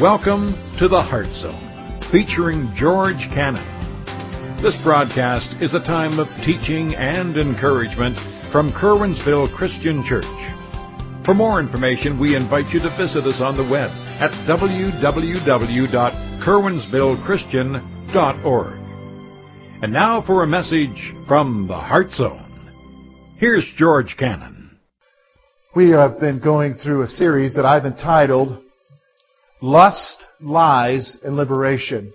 Welcome to the Heart Zone, featuring George Cannon. This broadcast is a time of teaching and encouragement from Curwensville Christian Church. For more information, we invite you to visit us on the web at www.curwensvillechristian.org. And now for a message from the Heart Zone. Here's George Cannon. We have been going through a series that I've entitled Lust, Lies, and Liberation.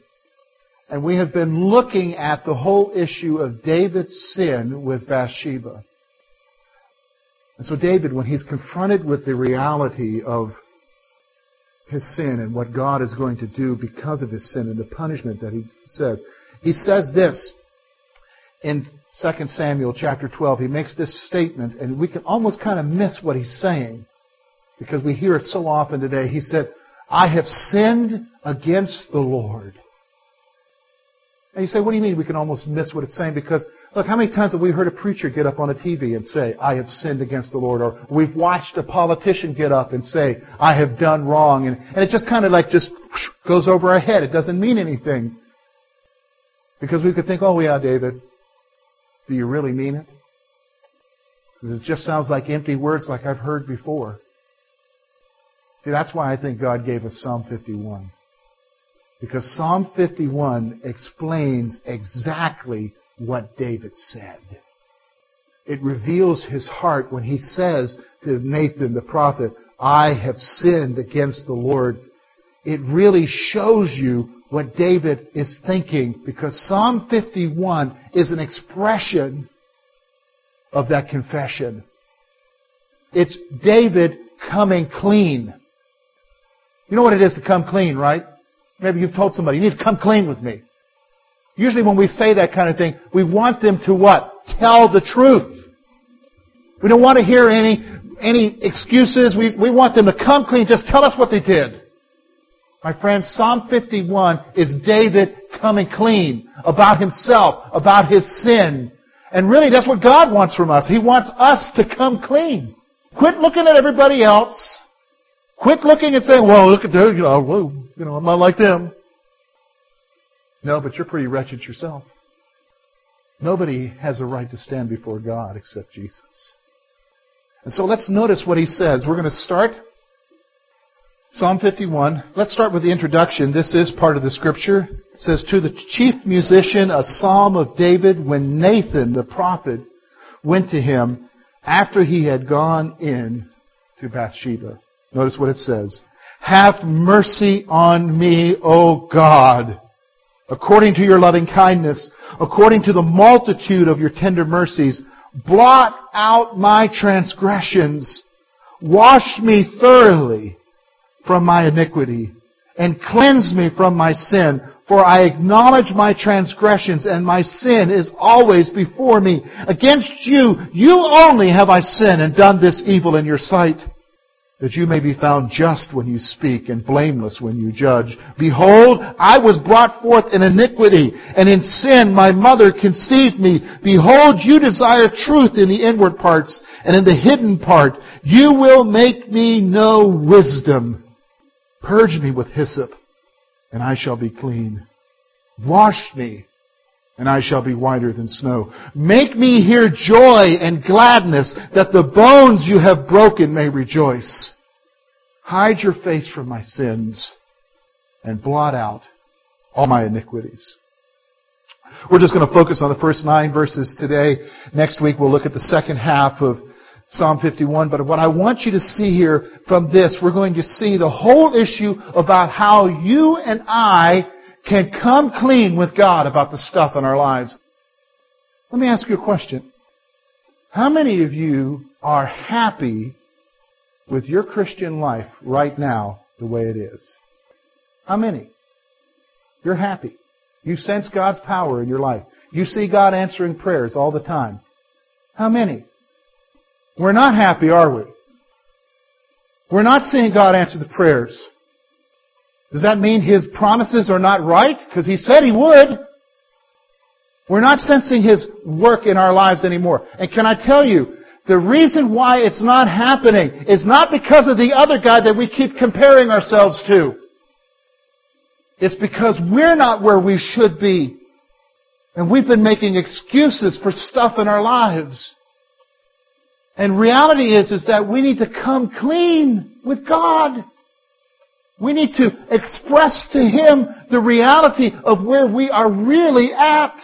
And we have been looking at the whole issue of David's sin with Bathsheba. And so David, when he's confronted with the reality of his sin and what God is going to do because of his sin and the punishment that he says, he says this in 2 Samuel chapter 12, he makes this statement, and we can almost kind of miss what he's saying because we hear it so often today. He said, I have sinned against the Lord. And you say, what do you mean we can almost miss what it's saying? Because, look, how many times have we heard a preacher get up on a TV and say, I have sinned against the Lord? Or we've watched a politician get up and say, I have done wrong. And, and it just kind of like just goes over our head. It doesn't mean anything. Because we could think, oh yeah, David, do you really mean it? Because it just sounds like empty words like I've heard before. See, that's why I think God gave us Psalm 51. Because Psalm 51 explains exactly what David said. It reveals his heart when he says to Nathan the prophet, I have sinned against the Lord. It really shows you what David is thinking because Psalm 51 is an expression of that confession. It's David coming clean. You know what it is to come clean, right? Maybe you've told somebody, you need to come clean with me. Usually when we say that kind of thing, we want them to what? Tell the truth. We don't want to hear any, any excuses. We, we want them to come clean. Just tell us what they did. My friends, Psalm 51 is David coming clean about himself, about his sin. And really, that's what God wants from us. He wants us to come clean. Quit looking at everybody else. Quit looking and saying, well, look at them, you know, well, you know, I'm not like them. No, but you're pretty wretched yourself. Nobody has a right to stand before God except Jesus. And so let's notice what he says. We're going to start Psalm 51. Let's start with the introduction. This is part of the scripture. It says, To the chief musician, a psalm of David when Nathan the prophet went to him after he had gone in to Bathsheba. Notice what it says. Have mercy on me, O God, according to your loving kindness, according to the multitude of your tender mercies. Blot out my transgressions. Wash me thoroughly from my iniquity and cleanse me from my sin. For I acknowledge my transgressions and my sin is always before me. Against you, you only have I sinned and done this evil in your sight that you may be found just when you speak and blameless when you judge. Behold, I was brought forth in iniquity, and in sin my mother conceived me. Behold, you desire truth in the inward parts, and in the hidden part you will make me know wisdom. Purge me with hyssop, and I shall be clean. Wash me, and I shall be whiter than snow. Make me hear joy and gladness, that the bones you have broken may rejoice. Hide your face from my sins, and blot out all my iniquities. We're just going to focus on the first nine verses today. Next week we'll look at the second half of Psalm 51. But what I want you to see here from this, we're going to see the whole issue about how you and I can come clean with God about the stuff in our lives. Let me ask you a question. How many of you are happy with your Christian life right now the way it is? How many? You're happy. You sense God's power in your life. You see God answering prayers all the time. How many? We're not happy, are we? We're not seeing God answer the prayers. Does that mean His promises are not right? Because He said He would. We're not sensing His work in our lives anymore. And can I tell you, the reason why it's not happening is not because of the other guy that we keep comparing ourselves to. It's because we're not where we should be. And we've been making excuses for stuff in our lives. And reality is, is that we need to come clean with God. We need to express to Him the reality of where we are really at.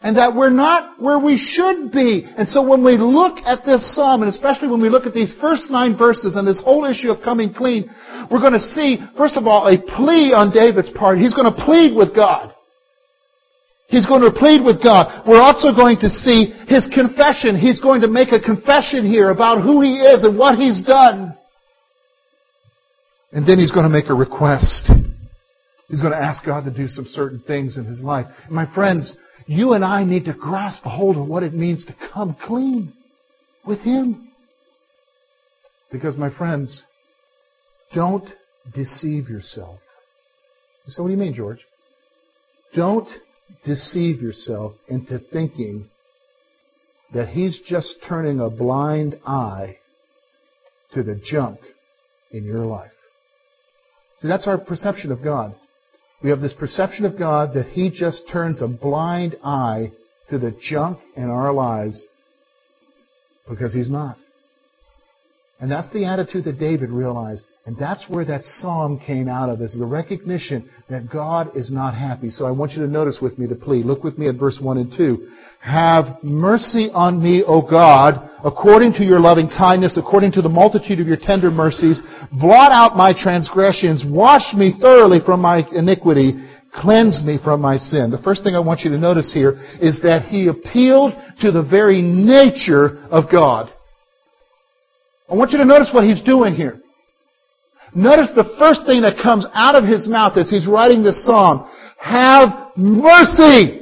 And that we're not where we should be. And so when we look at this psalm, and especially when we look at these first nine verses and this whole issue of coming clean, we're going to see, first of all, a plea on David's part. He's going to plead with God. He's going to plead with God. We're also going to see his confession. He's going to make a confession here about who he is and what he's done. And then he's going to make a request. He's going to ask God to do some certain things in his life. And my friends, you and I need to grasp a hold of what it means to come clean with him. Because my friends, don't deceive yourself. You say, what do you mean, George? Don't deceive yourself into thinking that He's just turning a blind eye to the junk in your life. See, that's our perception of God. We have this perception of God that He just turns a blind eye to the junk in our lives because He's not. And that's the attitude that David realized. And that's where that psalm came out of, is the recognition that God is not happy. So I want you to notice with me the plea. Look with me at verse 1 and 2. Have mercy on me, O God, according to your loving kindness, according to the multitude of your tender mercies. Blot out my transgressions. Wash me thoroughly from my iniquity. Cleanse me from my sin. The first thing I want you to notice here is that he appealed to the very nature of God. I want you to notice what he's doing here. Notice the first thing that comes out of his mouth as he's writing this psalm. Have mercy!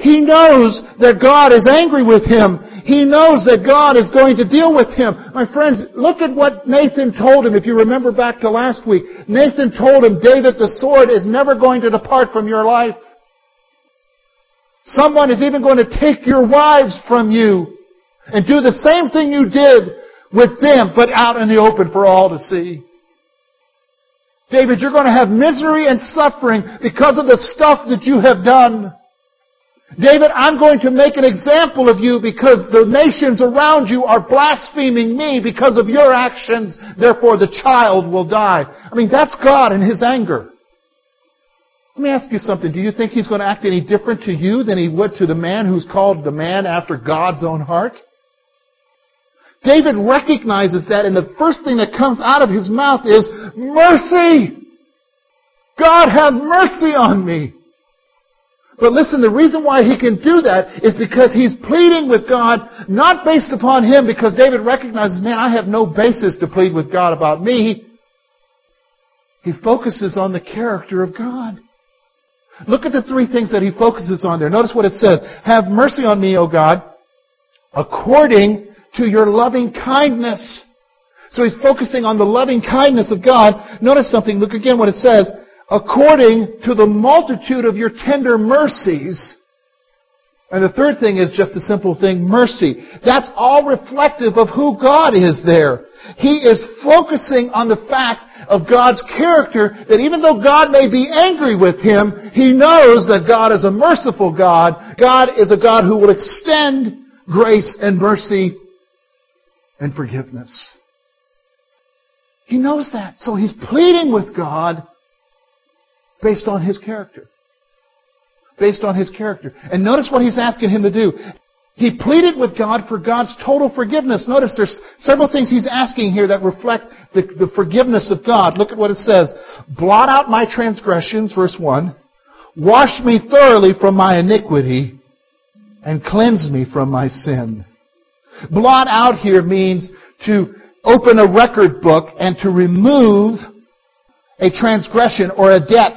He knows that God is angry with him. He knows that God is going to deal with him. My friends, look at what Nathan told him. If you remember back to last week, Nathan told him, David, the sword is never going to depart from your life. Someone is even going to take your wives from you and do the same thing you did with them, but out in the open for all to see. David, you're going to have misery and suffering because of the stuff that you have done. David, I'm going to make an example of you because the nations around you are blaspheming me because of your actions. Therefore, the child will die. I mean, that's God in His anger. Let me ask you something. Do you think He's going to act any different to you than He would to the man who's called the man after God's own heart? David recognizes that and the first thing that comes out of his mouth is, mercy! God have mercy on me! But listen, the reason why he can do that is because he's pleading with God, not based upon him, because David recognizes, man, I have no basis to plead with God about me. He focuses on the character of God. Look at the three things that he focuses on there. Notice what it says. Have mercy on me, O God, according to your loving kindness. So he's focusing on the loving kindness of God. Notice something. Look again what it says. According to the multitude of your tender mercies. And the third thing is just a simple thing, mercy. That's all reflective of who God is there. He is focusing on the fact of God's character that even though God may be angry with him, he knows that God is a merciful God. God is a God who will extend grace and mercy and forgiveness. He knows that. So he's pleading with God based on his character. Based on his character. And notice what he's asking him to do. He pleaded with God for God's total forgiveness. Notice there's several things he's asking here that reflect the, the forgiveness of God. Look at what it says. Blot out my transgressions, verse 1. Wash me thoroughly from my iniquity and cleanse me from my sin. Blot out here means to open a record book and to remove a transgression or a debt.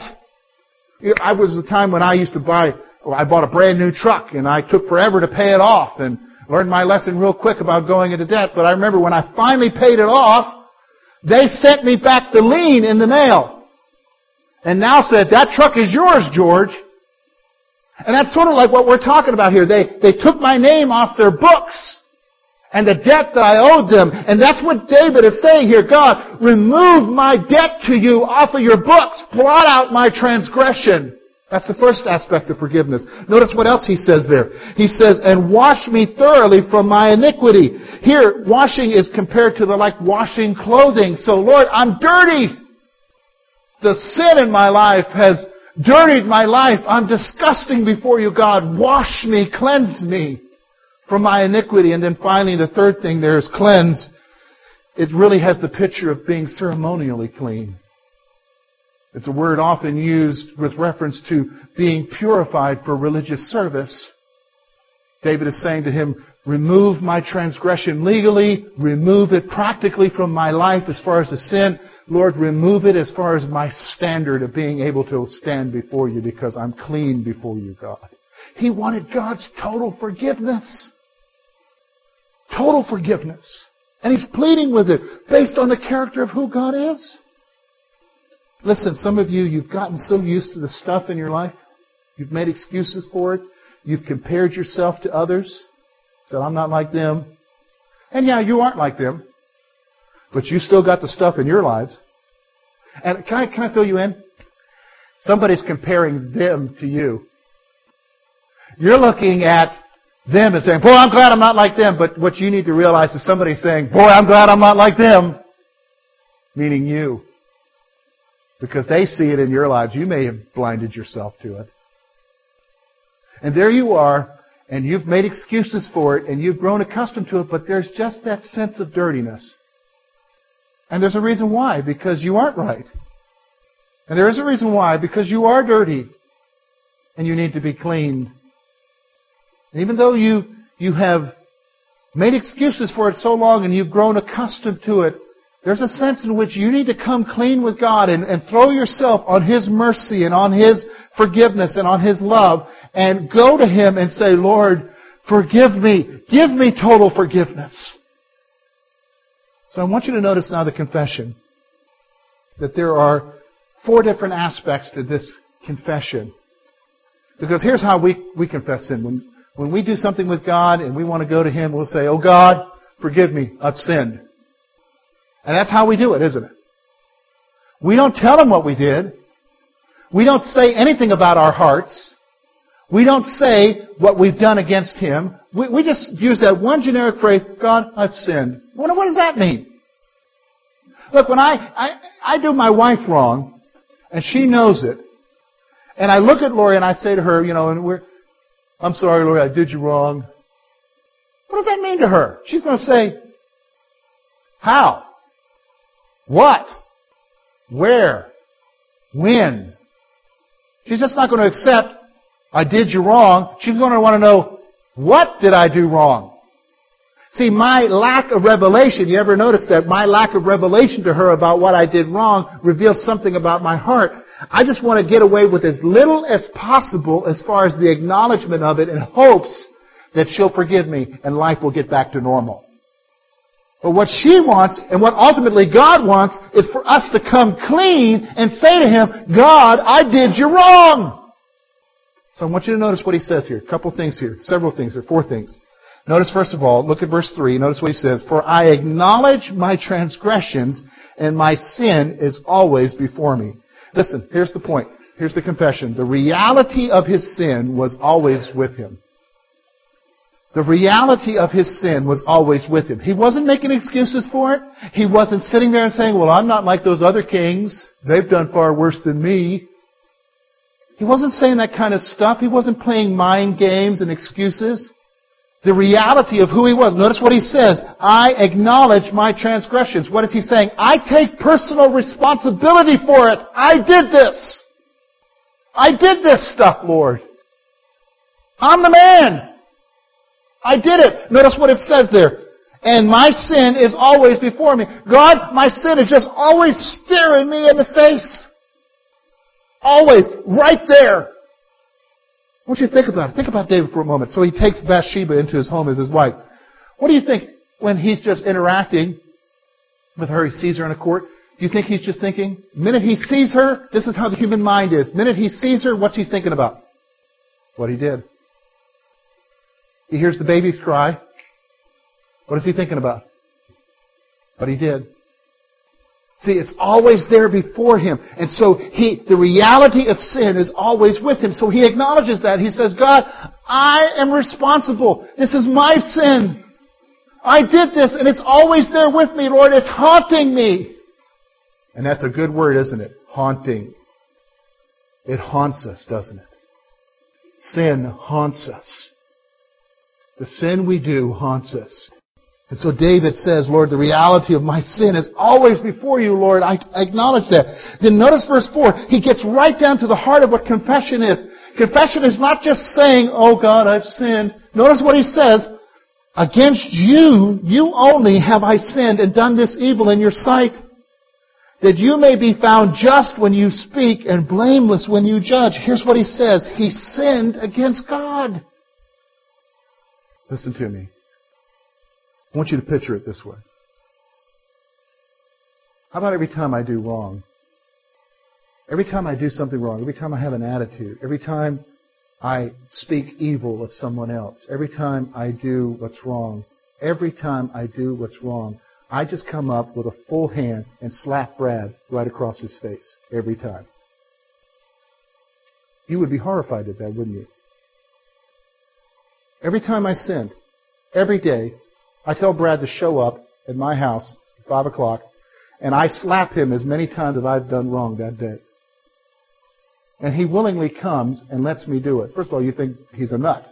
I was the time when I used to buy, I bought a brand new truck and I took forever to pay it off and learned my lesson real quick about going into debt. But I remember when I finally paid it off, they sent me back the lien in the mail. And now said, that truck is yours, George. And that's sort of like what we're talking about here. They, they took my name off their books. And the debt that I owed them. And that's what David is saying here. God, remove my debt to you off of your books. Blot out my transgression. That's the first aspect of forgiveness. Notice what else he says there. He says, and wash me thoroughly from my iniquity. Here, washing is compared to the like washing clothing. So Lord, I'm dirty. The sin in my life has dirtied my life. I'm disgusting before you, God. Wash me, cleanse me from my iniquity. And then finally, the third thing there is cleanse. It really has the picture of being ceremonially clean. It's a word often used with reference to being purified for religious service. David is saying to him, remove my transgression legally, remove it practically from my life as far as the sin. Lord, remove it as far as my standard of being able to stand before you because I'm clean before you, God. He wanted God's total forgiveness. Total forgiveness. And he's pleading with it based on the character of who God is. Listen, some of you, you've gotten so used to the stuff in your life. You've made excuses for it. You've compared yourself to others. Said, I'm not like them. And yeah, you aren't like them. But you still got the stuff in your lives. And can I, can I fill you in? Somebody's comparing them to you. You're looking at them and saying, boy, I'm glad I'm not like them. But what you need to realize is somebody saying, boy, I'm glad I'm not like them. Meaning you. Because they see it in your lives. You may have blinded yourself to it. And there you are, and you've made excuses for it, and you've grown accustomed to it, but there's just that sense of dirtiness. And there's a reason why, because you aren't right. And there is a reason why, because you are dirty, and you need to be cleaned. And even though you, you have made excuses for it so long and you've grown accustomed to it, there's a sense in which you need to come clean with God and, and throw yourself on His mercy and on His forgiveness and on His love and go to Him and say, Lord, forgive me. Give me total forgiveness. So I want you to notice now the confession. That there are four different aspects to this confession. Because here's how we, we confess sin. When, when we do something with God and we want to go to Him, we'll say, Oh God, forgive me, I've sinned. And that's how we do it, isn't it? We don't tell him what we did. We don't say anything about our hearts. We don't say what we've done against him. We, we just use that one generic phrase, God, I've sinned. What, what does that mean? Look, when I, I, I do my wife wrong, and she knows it, and I look at Lori and I say to her, you know, and we're, I'm sorry, Lori, I did you wrong. What does that mean to her? She's going to say, how? What? Where? When? She's just not going to accept, I did you wrong. She's going to want to know, what did I do wrong? See, my lack of revelation, you ever notice that my lack of revelation to her about what I did wrong reveals something about my heart. I just want to get away with as little as possible as far as the acknowledgement of it in hopes that she'll forgive me and life will get back to normal. But what she wants and what ultimately God wants is for us to come clean and say to Him, God, I did you wrong. So I want you to notice what He says here. A couple things here. Several things here. Four things. Notice first of all, look at verse 3. Notice what He says. For I acknowledge my transgressions and my sin is always before me. Listen, here's the point. Here's the confession. The reality of his sin was always with him. The reality of his sin was always with him. He wasn't making excuses for it. He wasn't sitting there and saying, well, I'm not like those other kings. They've done far worse than me. He wasn't saying that kind of stuff. He wasn't playing mind games and excuses. The reality of who he was. Notice what he says. I acknowledge my transgressions. What is he saying? I take personal responsibility for it. I did this. I did this stuff, Lord. I'm the man. I did it. Notice what it says there. And my sin is always before me. God, my sin is just always staring me in the face. Always. Right there. I want you to think about it. Think about David for a moment. So he takes Bathsheba into his home as his wife. What do you think when he's just interacting with her? He sees her in a court. Do you think he's just thinking? The minute he sees her, this is how the human mind is. The minute he sees her, what's he thinking about? What he did. He hears the baby's cry. What is he thinking about? What he did. See, it's always there before him. And so he, the reality of sin is always with him. So he acknowledges that. He says, God, I am responsible. This is my sin. I did this and it's always there with me, Lord. It's haunting me. And that's a good word, isn't it? Haunting. It haunts us, doesn't it? Sin haunts us. The sin we do haunts us. And so David says, Lord, the reality of my sin is always before you, Lord. I, acknowledge that. Then notice verse 4. He gets right down to the heart of what confession is. Confession is not just saying, oh God, I've sinned. Notice what he says. Against you, you only have I sinned and done this evil in your sight. That you may be found just when you speak and blameless when you judge. Here's what he says. He sinned against God. Listen to me. I want you to picture it this way. How about every time I do wrong? Every time I do something wrong, every time I have an attitude, every time I speak evil of someone else, every time I do what's wrong, every time I do what's wrong, I just come up with a full hand and slap Brad right across his face every time. You would be horrified at that, wouldn't you? Every time I sin, every day, I tell Brad to show up at my house at 5 o'clock, and I slap him as many times as I've done wrong that day. And he willingly comes and lets me do it. First of all, you think he's a nut.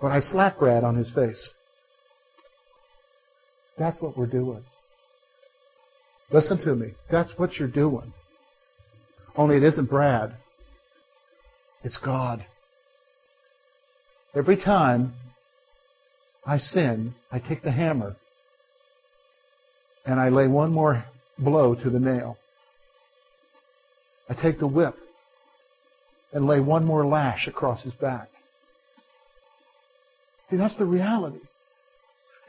But I slap Brad on his face. That's what we're doing. Listen to me. That's what you're doing. Only it isn't Brad. It's God. Every time I sin, I take the hammer and I lay one more blow to the nail. I take the whip and lay one more lash across his back. See, that's the reality.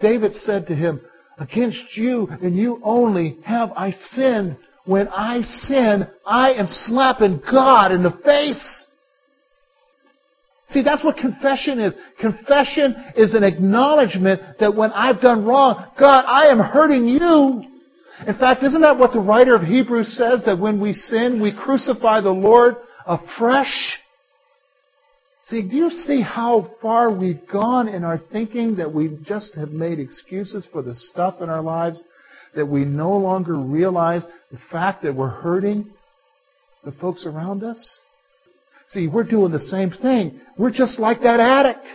David said to him, Against you and you only have I sinned. When I sin, I am slapping God in the face. See, that's what confession is. Confession is an acknowledgement that when I've done wrong, God, I am hurting you. In fact, isn't that what the writer of Hebrews says? That when we sin, we crucify the Lord afresh? See, do you see how far we've gone in our thinking that we just have made excuses for the stuff in our lives? That we no longer realize the fact that we're hurting the folks around us? See, we're doing the same thing. We're just like that addict.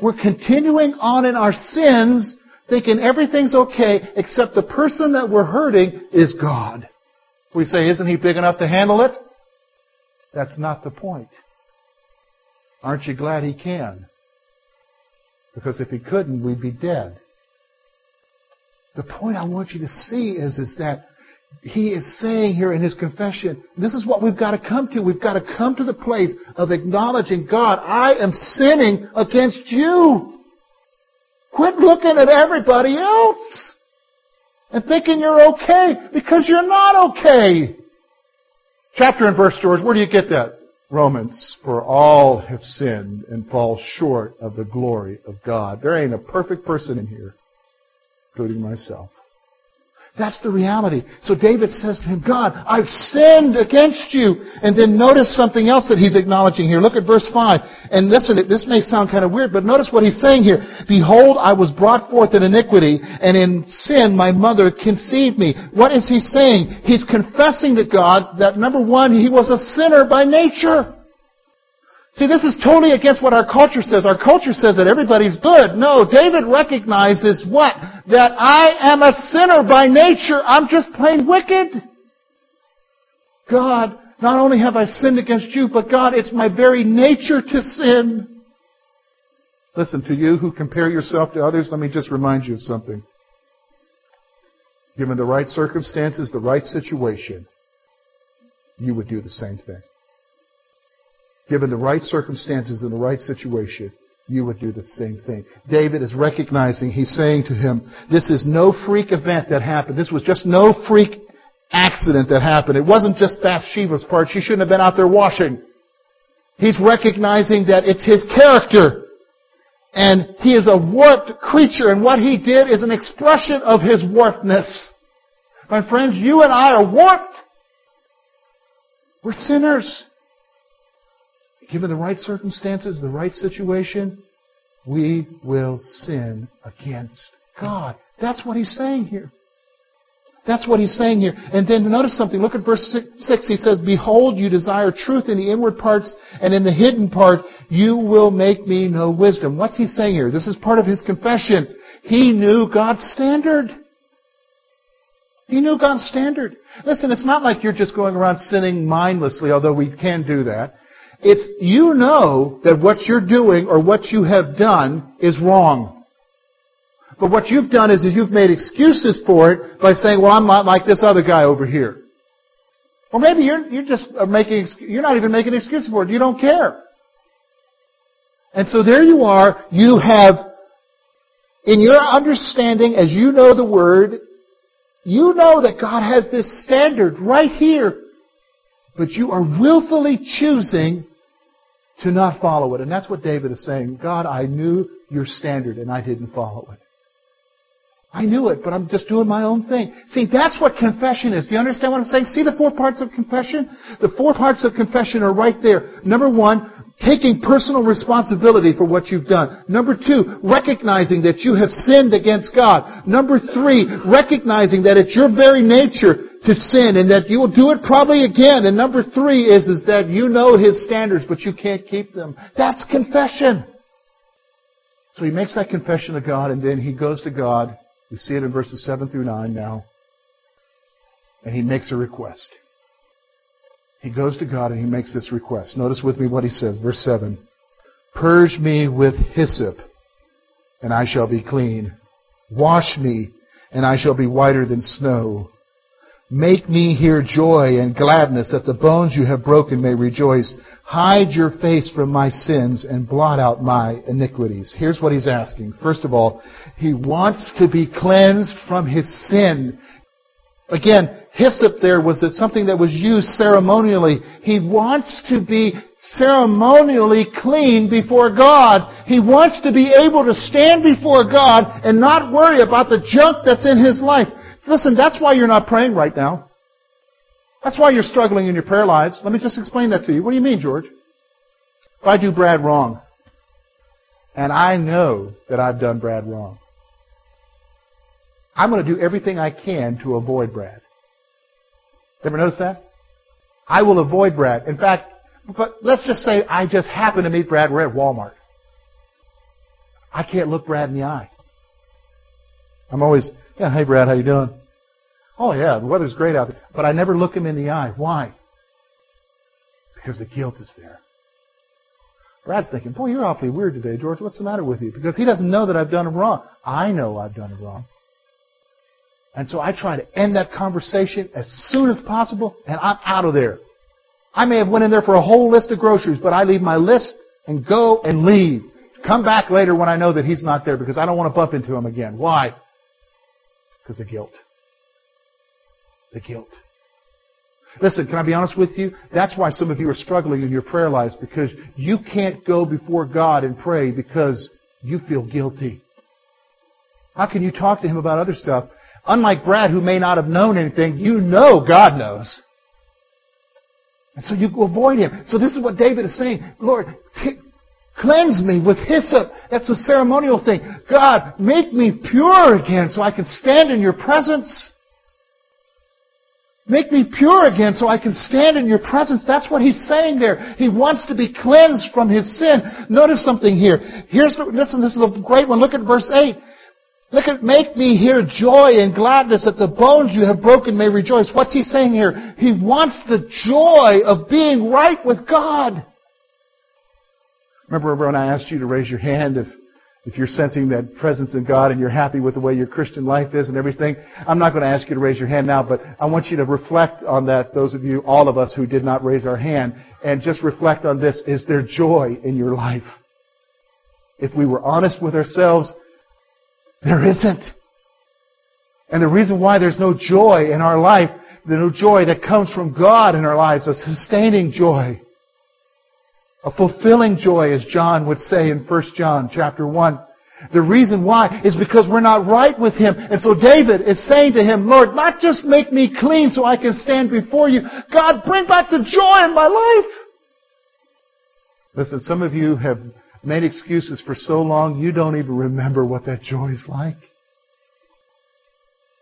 We're continuing on in our sins, thinking everything's okay, except the person that we're hurting is God. We say, isn't He big enough to handle it? That's not the point. Aren't you glad He can? Because if He couldn't, we'd be dead. The point I want you to see is, is that he is saying here in his confession, this is what we've got to come to. We've got to come to the place of acknowledging, God, I am sinning against you. Quit looking at everybody else and thinking you're okay because you're not okay. Chapter and verse, George, where do you get that? Romans, for all have sinned and fall short of the glory of God. There ain't a perfect person in here, including myself. That's the reality. So David says to him, God, I've sinned against you. And then notice something else that he's acknowledging here. Look at verse 5. And listen, this may sound kind of weird, but notice what he's saying here. Behold, I was brought forth in iniquity, and in sin my mother conceived me. What is he saying? He's confessing to God that number one, he was a sinner by nature. See, this is totally against what our culture says. Our culture says that everybody's good. No, David recognizes what? That I am a sinner by nature. I'm just plain wicked. God, not only have I sinned against you, but God, it's my very nature to sin. Listen, to you who compare yourself to others, let me just remind you of something. Given the right circumstances, the right situation, you would do the same thing given the right circumstances and the right situation, you would do the same thing. David is recognizing, he's saying to him, this is no freak event that happened. This was just no freak accident that happened. It wasn't just Bathsheba's part. She shouldn't have been out there washing. He's recognizing that it's his character. And he is a warped creature, and what he did is an expression of his warpedness. My friends, you and I are warped. We're sinners. Given the right circumstances, the right situation, we will sin against God. That's what he's saying here. That's what he's saying here. And then notice something. Look at verse 6. He says, Behold, you desire truth in the inward parts, and in the hidden part you will make me know wisdom. What's he saying here? This is part of his confession. He knew God's standard. He knew God's standard. Listen, it's not like you're just going around sinning mindlessly, although we can do that. It's you know that what you're doing or what you have done is wrong. But what you've done is, is you've made excuses for it by saying, well, I'm not like this other guy over here. Or maybe you're, you're just uh, making, you're not even making excuses for it. You don't care. And so there you are. You have, in your understanding, as you know the Word, you know that God has this standard right here. But you are willfully choosing to not follow it. And that's what David is saying. God, I knew your standard and I didn't follow it. I knew it, but I'm just doing my own thing. See, that's what confession is. Do you understand what I'm saying? See the four parts of confession? The four parts of confession are right there. Number one, taking personal responsibility for what you've done. Number two, recognizing that you have sinned against God. Number three, recognizing that it's your very nature to sin and that you will do it probably again. And number three is, is that you know His standards, but you can't keep them. That's confession. So he makes that confession to God and then he goes to God we see it in verses 7 through 9 now. And he makes a request. He goes to God and he makes this request. Notice with me what he says. Verse 7. Purge me with hyssop, and I shall be clean. Wash me, and I shall be whiter than snow. Make me hear joy and gladness, that the bones you have broken may rejoice. Hide your face from my sins and blot out my iniquities. Here's what he's asking. First of all, he wants to be cleansed from his sin. Again, hyssop there was something that was used ceremonially. He wants to be ceremonially clean before God. He wants to be able to stand before God and not worry about the junk that's in his life. Listen, that's why you're not praying right now. That's why you're struggling in your prayer lives. Let me just explain that to you. What do you mean, George? If I do Brad wrong, and I know that I've done Brad wrong, I'm going to do everything I can to avoid Brad. Ever notice that? I will avoid Brad. In fact, but let's just say I just happen to meet Brad. We're at Walmart. I can't look Brad in the eye. I'm always, yeah, hey Brad, how you doing? Oh yeah, the weather's great out there. But I never look him in the eye. Why? Because the guilt is there. Brad's thinking, boy, you're awfully weird today, George. What's the matter with you? Because he doesn't know that I've done him wrong. I know I've done it wrong. And so I try to end that conversation as soon as possible, and I'm out of there. I may have went in there for a whole list of groceries, but I leave my list and go and leave. Come back later when I know that he's not there because I don't want to bump into him again. Why? Because the guilt. The guilt. Listen, can I be honest with you? That's why some of you are struggling in your prayer lives because you can't go before God and pray because you feel guilty. How can you talk to Him about other stuff? Unlike Brad, who may not have known anything, you know God knows. And so you avoid Him. So this is what David is saying. Lord, cleanse me with hyssop. That's a ceremonial thing. God, make me pure again so I can stand in your presence. Make me pure again so I can stand in your presence. That's what he's saying there. He wants to be cleansed from his sin. Notice something here. Here's, listen, this is a great one. Look at verse 8. Look at, make me hear joy and gladness that the bones you have broken may rejoice. What's he saying here? He wants the joy of being right with God. Remember when I asked you to raise your hand if if you're sensing that presence in God and you're happy with the way your Christian life is and everything, I'm not going to ask you to raise your hand now, but I want you to reflect on that, those of you, all of us who did not raise our hand, and just reflect on this. Is there joy in your life? If we were honest with ourselves, there isn't. And the reason why there's no joy in our life, the no joy that comes from God in our lives, a sustaining joy, A fulfilling joy, as John would say in 1 John chapter 1. The reason why is because we're not right with Him. And so David is saying to Him, Lord, not just make me clean so I can stand before you. God, bring back the joy in my life. Listen, some of you have made excuses for so long you don't even remember what that joy is like.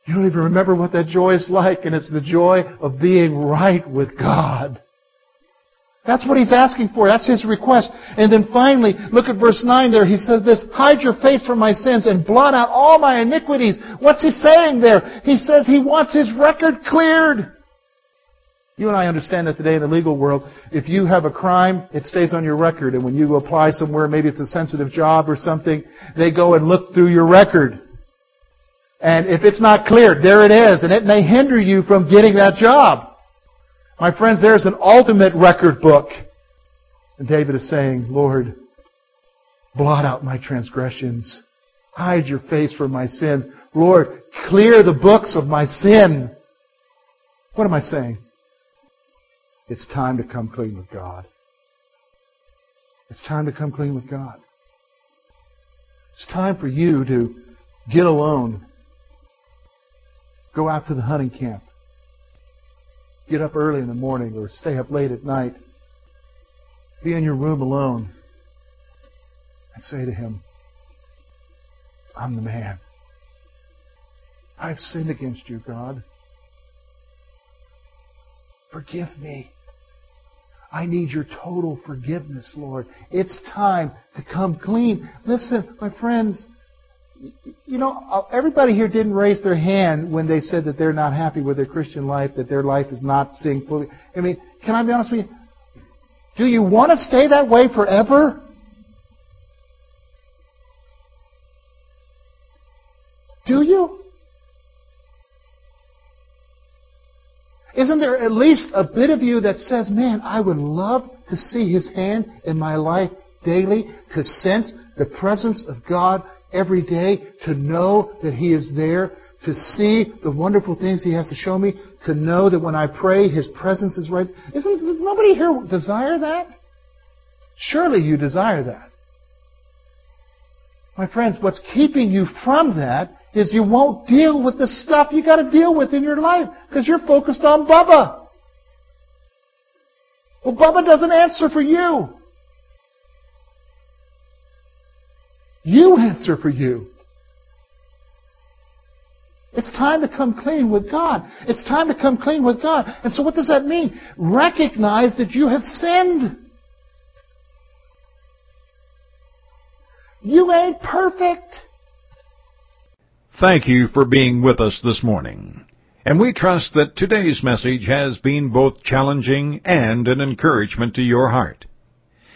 You don't even remember what that joy is like, and it's the joy of being right with God. That's what he's asking for. That's his request. And then finally, look at verse 9 there. He says this, hide your face from my sins and blot out all my iniquities. What's he saying there? He says he wants his record cleared. You and I understand that today in the legal world, if you have a crime, it stays on your record. And when you apply somewhere, maybe it's a sensitive job or something, they go and look through your record. And if it's not cleared, there it is. And it may hinder you from getting that job. My friends, there's an ultimate record book. And David is saying, Lord, blot out my transgressions. Hide your face from my sins. Lord, clear the books of my sin. What am I saying? It's time to come clean with God. It's time to come clean with God. It's time for you to get alone. Go out to the hunting camp get up early in the morning or stay up late at night, be in your room alone, and say to Him, I'm the man. I've sinned against you, God. Forgive me. I need your total forgiveness, Lord. It's time to come clean. Listen, my friends, you know, uh, everybody here didn't raise their hand when they said that they're not happy with their Christian life, that their life is not seeing fully. I mean, can I be honest with you? Do you want to stay that way forever? Do you? Isn't there at least a bit of you that says, man, I would love to see His hand in my life daily, to sense the presence of God every day, to know that He is there, to see the wonderful things He has to show me, to know that when I pray, His presence is right. Isn't, does nobody here desire that? Surely you desire that. My friends, what's keeping you from that is you won't deal with the stuff you got to deal with in your life because you're focused on Bubba. Well, Bubba doesn't answer for you. You answer for you. It's time to come clean with God. It's time to come clean with God. And so what does that mean? Recognize that you have sinned. You ain't perfect. Thank you for being with us this morning. And we trust that today's message has been both challenging and an encouragement to your heart.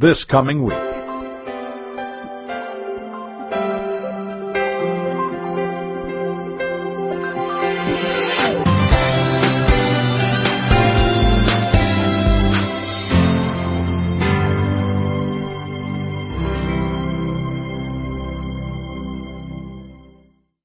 this coming week.